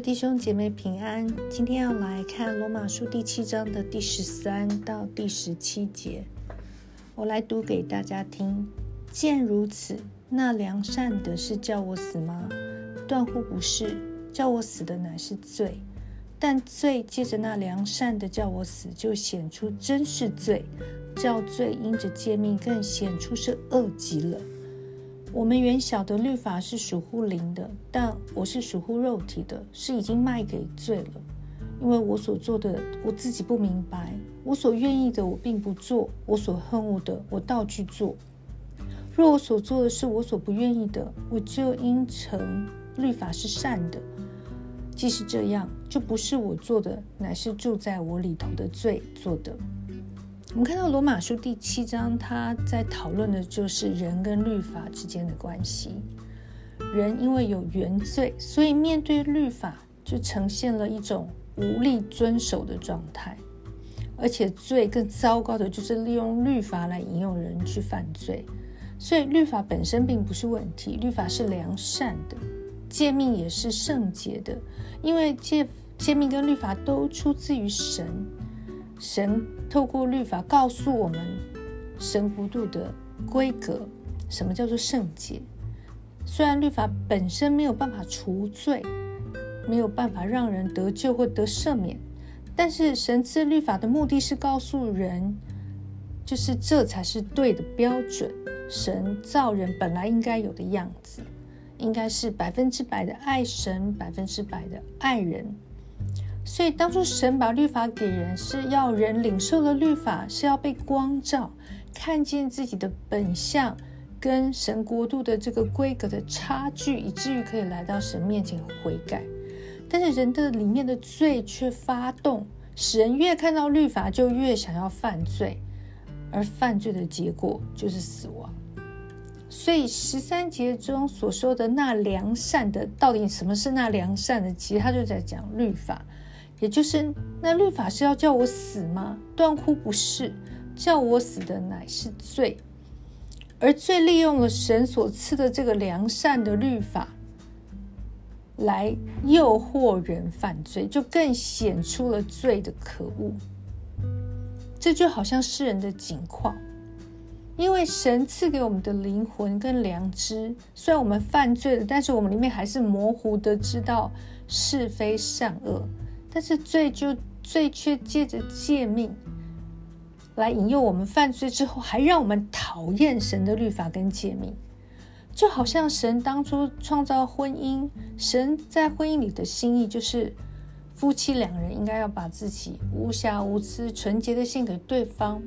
弟兄姐妹平安，今天要来看罗马书第七章的第十三到第十七节，我来读给大家听。见如此，那良善的是叫我死吗？断乎不是，叫我死的乃是罪。但罪借着那良善的叫我死，就显出真是罪；叫罪因着诫命更显出是恶极了。我们原晓得律法是属乎灵的，但我是属乎肉体的，是已经卖给罪了。因为我所做的，我自己不明白；我所愿意的，我并不做；我所恨恶的，我倒去做。若我所做的是我所不愿意的，我就应承律法是善的。即使这样，就不是我做的，乃是住在我里头的罪做的。我们看到罗马书第七章，他在讨论的就是人跟律法之间的关系。人因为有原罪，所以面对律法就呈现了一种无力遵守的状态。而且罪更糟糕的就是利用律法来引诱人去犯罪。所以律法本身并不是问题，律法是良善的，诫命也是圣洁的，因为诫诫命跟律法都出自于神。神透过律法告诉我们神国度的规格，什么叫做圣洁？虽然律法本身没有办法除罪，没有办法让人得救或得赦免，但是神赐律法的目的是告诉人，就是这才是对的标准。神造人本来应该有的样子，应该是百分之百的爱神，百分之百的爱人。所以当初神把律法给人，是要人领受了律法，是要被光照，看见自己的本相跟神国度的这个规格的差距，以至于可以来到神面前悔改。但是人的里面的罪却发动，使人越看到律法就越想要犯罪，而犯罪的结果就是死亡。所以十三节中所说的那良善的，到底什么是那良善的？其实他就在讲律法。也就是那律法是要叫我死吗？断乎不是，叫我死的乃是罪，而罪利用了神所赐的这个良善的律法，来诱惑人犯罪，就更显出了罪的可恶。这就好像世人的境况，因为神赐给我们的灵魂跟良知，虽然我们犯罪了，但是我们里面还是模糊的知道是非善恶。但是罪就罪却借着诫命来引诱我们犯罪，之后还让我们讨厌神的律法跟诫命，就好像神当初创造婚姻，神在婚姻里的心意就是夫妻两人应该要把自己无瑕无疵、纯洁的献给对方，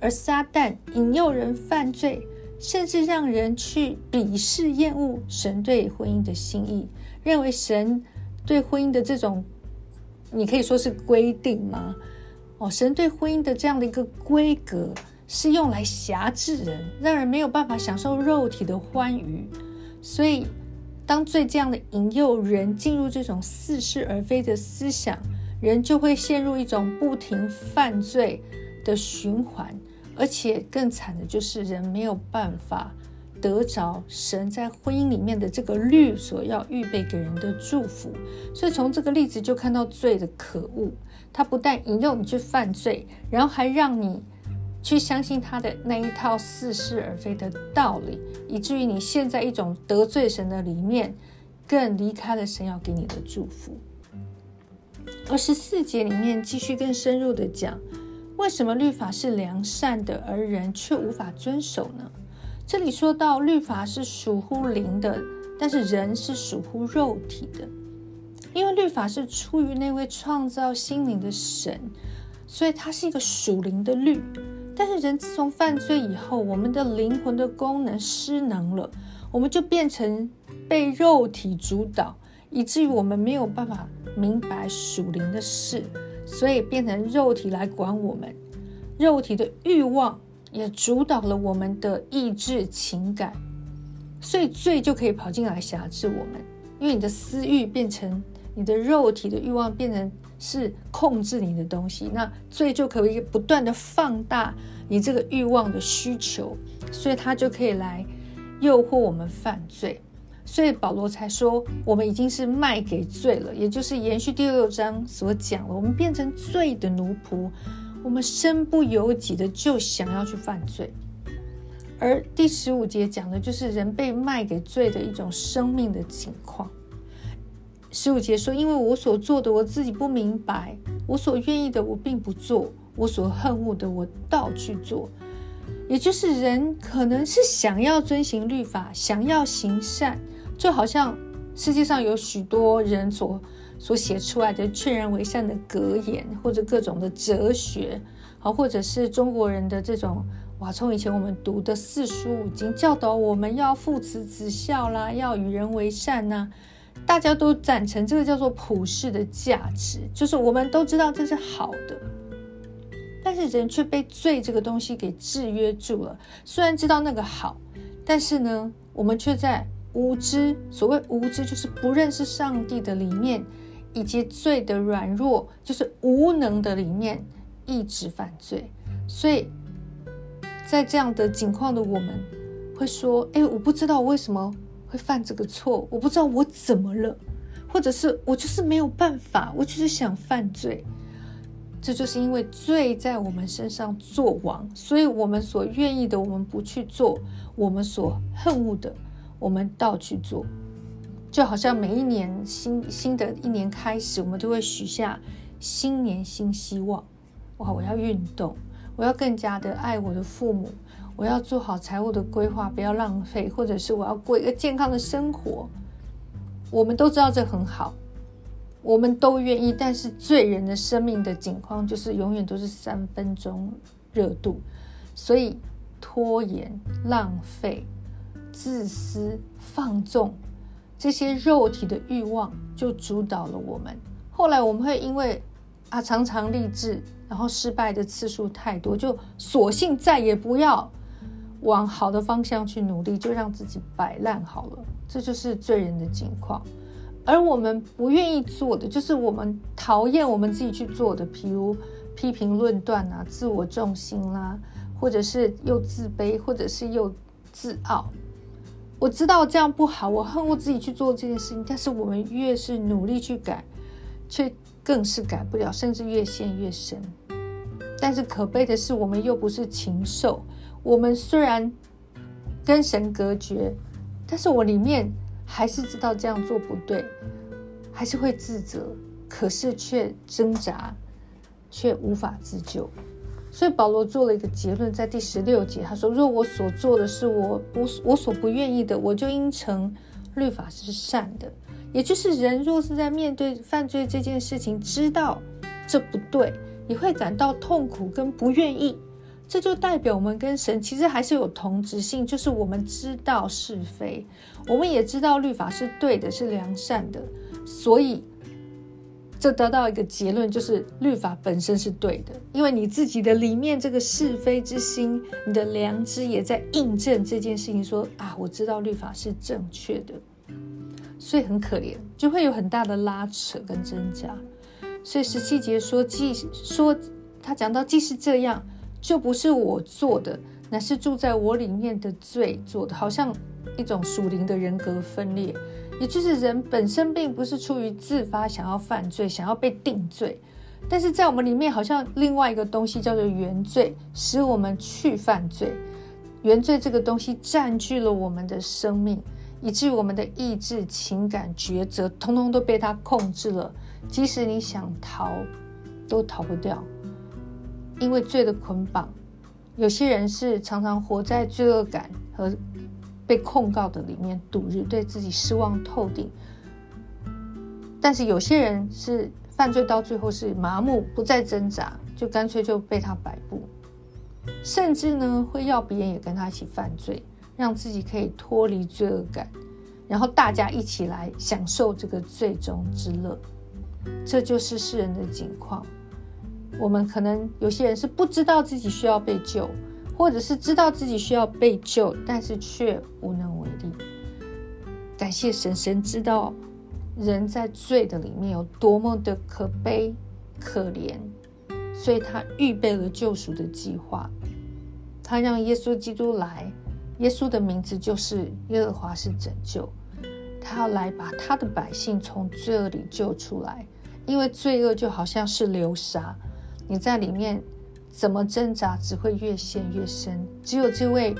而撒旦引诱人犯罪，甚至让人去鄙视、厌恶神对婚姻的心意，认为神对婚姻的这种。你可以说是规定吗？哦，神对婚姻的这样的一个规格是用来辖制人，让人没有办法享受肉体的欢愉。所以，当罪这样的引诱人进入这种似是而非的思想，人就会陷入一种不停犯罪的循环。而且更惨的就是人没有办法。得着神在婚姻里面的这个律所要预备给人的祝福，所以从这个例子就看到罪的可恶。他不但引诱你去犯罪，然后还让你去相信他的那一套似是而非的道理，以至于你陷在一种得罪神的里面，更离开了神要给你的祝福。而十四节里面继续更深入的讲，为什么律法是良善的，而人却无法遵守呢？这里说到律法是属乎灵的，但是人是属乎肉体的。因为律法是出于那位创造心灵的神，所以它是一个属灵的律。但是人自从犯罪以后，我们的灵魂的功能失能了，我们就变成被肉体主导，以至于我们没有办法明白属灵的事，所以变成肉体来管我们，肉体的欲望。也主导了我们的意志情感，所以罪就可以跑进来辖制我们。因为你的私欲变成你的肉体的欲望，变成是控制你的东西，那罪就可以不断的放大你这个欲望的需求，所以它就可以来诱惑我们犯罪。所以保罗才说，我们已经是卖给罪了，也就是延续第六章所讲了，我们变成罪的奴仆，我们身不由己的就想要去犯罪。而第十五节讲的就是人被卖给罪的一种生命的情况。十五节说：“因为我所做的，我自己不明白；我所愿意的，我并不做；我所恨恶的，我倒去做。”也就是人可能是想要遵行律法，想要行善，就好像世界上有许多人所所写出来的劝人为善的格言，或者各种的哲学，好，或者是中国人的这种哇，从以前我们读的四书五经教导我们要父慈子孝啦，要与人为善呐。大家都赞成这个叫做普世的价值，就是我们都知道这是好的，但是人却被罪这个东西给制约住了。虽然知道那个好，但是呢，我们却在无知，所谓无知就是不认识上帝的里面，以及罪的软弱，就是无能的里面，一直犯罪。所以在这样的境况的我们，会说：“哎，我不知道我为什么。”会犯这个错，我不知道我怎么了，或者是我就是没有办法，我就是想犯罪。这就是因为罪在我们身上作王，所以我们所愿意的我们不去做，我们所恨恶的我们倒去做。就好像每一年新新的一年开始，我们都会许下新年新希望。哇，我要运动，我要更加的爱我的父母。我要做好财务的规划，不要浪费，或者是我要过一个健康的生活。我们都知道这很好，我们都愿意。但是罪人的生命的境况就是永远都是三分钟热度，所以拖延、浪费、自私、放纵这些肉体的欲望就主导了我们。后来我们会因为啊常常立志，然后失败的次数太多，就索性再也不要。往好的方向去努力，就让自己摆烂好了。这就是罪人的境况。而我们不愿意做的，就是我们讨厌我们自己去做的，譬如批评论断啊、自我重心啦，或者是又自卑，或者是又自傲。我知道这样不好，我恨我自己去做这件事情。但是我们越是努力去改，却更是改不了，甚至越陷越深。但是可悲的是，我们又不是禽兽。我们虽然跟神隔绝，但是我里面还是知道这样做不对，还是会自责，可是却挣扎，却无法自救。所以保罗做了一个结论，在第十六节，他说：“若我所做的是我不我所不愿意的，我就应承律法是善的。”也就是人若是在面对犯罪这件事情，知道这不对，也会感到痛苦跟不愿意。这就代表我们跟神其实还是有同质性，就是我们知道是非，我们也知道律法是对的，是良善的，所以这得到一个结论，就是律法本身是对的，因为你自己的里面这个是非之心，你的良知也在印证这件事情，说啊，我知道律法是正确的，所以很可怜，就会有很大的拉扯跟挣扎。所以十七节说，既说他讲到既是这样。就不是我做的，乃是住在我里面的罪做的，好像一种属灵的人格分裂，也就是人本身并不是出于自发想要犯罪，想要被定罪，但是在我们里面好像另外一个东西叫做原罪，使我们去犯罪。原罪这个东西占据了我们的生命，以至于我们的意志、情感、抉择，通通都被它控制了。即使你想逃，都逃不掉。因为罪的捆绑，有些人是常常活在罪恶感和被控告的里面度日，对自己失望透顶。但是有些人是犯罪到最后是麻木，不再挣扎，就干脆就被他摆布，甚至呢会要别人也跟他一起犯罪，让自己可以脱离罪恶感，然后大家一起来享受这个最终之乐。这就是世人的境况。我们可能有些人是不知道自己需要被救，或者是知道自己需要被救，但是却无能为力。感谢神，神知道人在罪的里面有多么的可悲、可怜，所以他预备了救赎的计划。他让耶稣基督来，耶稣的名字就是耶和华是拯救。他要来把他的百姓从罪恶里救出来。因为罪恶就好像是流沙，你在里面怎么挣扎，只会越陷越深。只有这位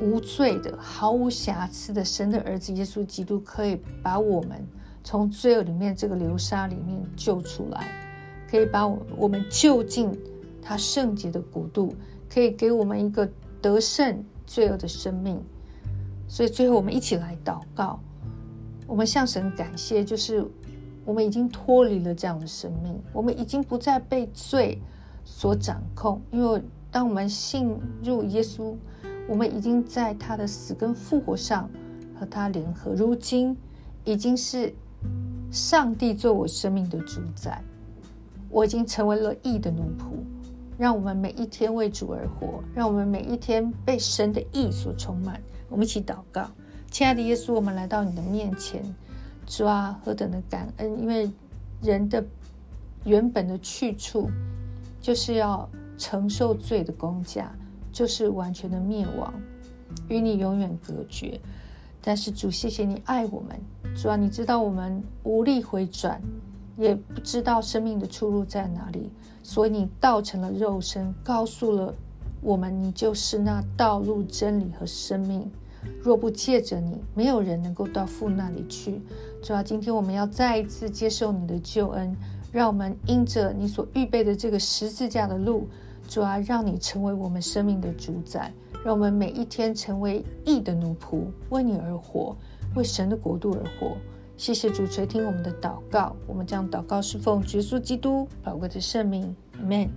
无罪的、毫无瑕疵的神的儿子耶稣基督，可以把我们从罪恶里面这个流沙里面救出来，可以把我我们救进他圣洁的国度，可以给我们一个得胜罪恶的生命。所以最后，我们一起来祷告，我们向神感谢，就是。我们已经脱离了这样的生命，我们已经不再被罪所掌控。因为当我们信入耶稣，我们已经在他的死跟复活上和他联合。如今已经是上帝做我生命的主宰，我已经成为了义的奴仆。让我们每一天为主而活，让我们每一天被神的义所充满。我们一起祷告，亲爱的耶稣，我们来到你的面前。主啊，何等的感恩！因为人的原本的去处，就是要承受罪的公价，就是完全的灭亡，与你永远隔绝。但是主，谢谢你爱我们。主啊，你知道我们无力回转，也不知道生命的出路在哪里，所以你道成了肉身，告诉了我们，你就是那道路、真理和生命。若不借着你，没有人能够到父那里去。主啊，今天我们要再一次接受你的救恩，让我们因着你所预备的这个十字架的路，主啊，让你成为我们生命的主宰，让我们每一天成为义的奴仆，为你而活，为神的国度而活。谢谢主垂听我们的祷告，我们将祷告是奉耶稣基督宝贵的圣名，Amen。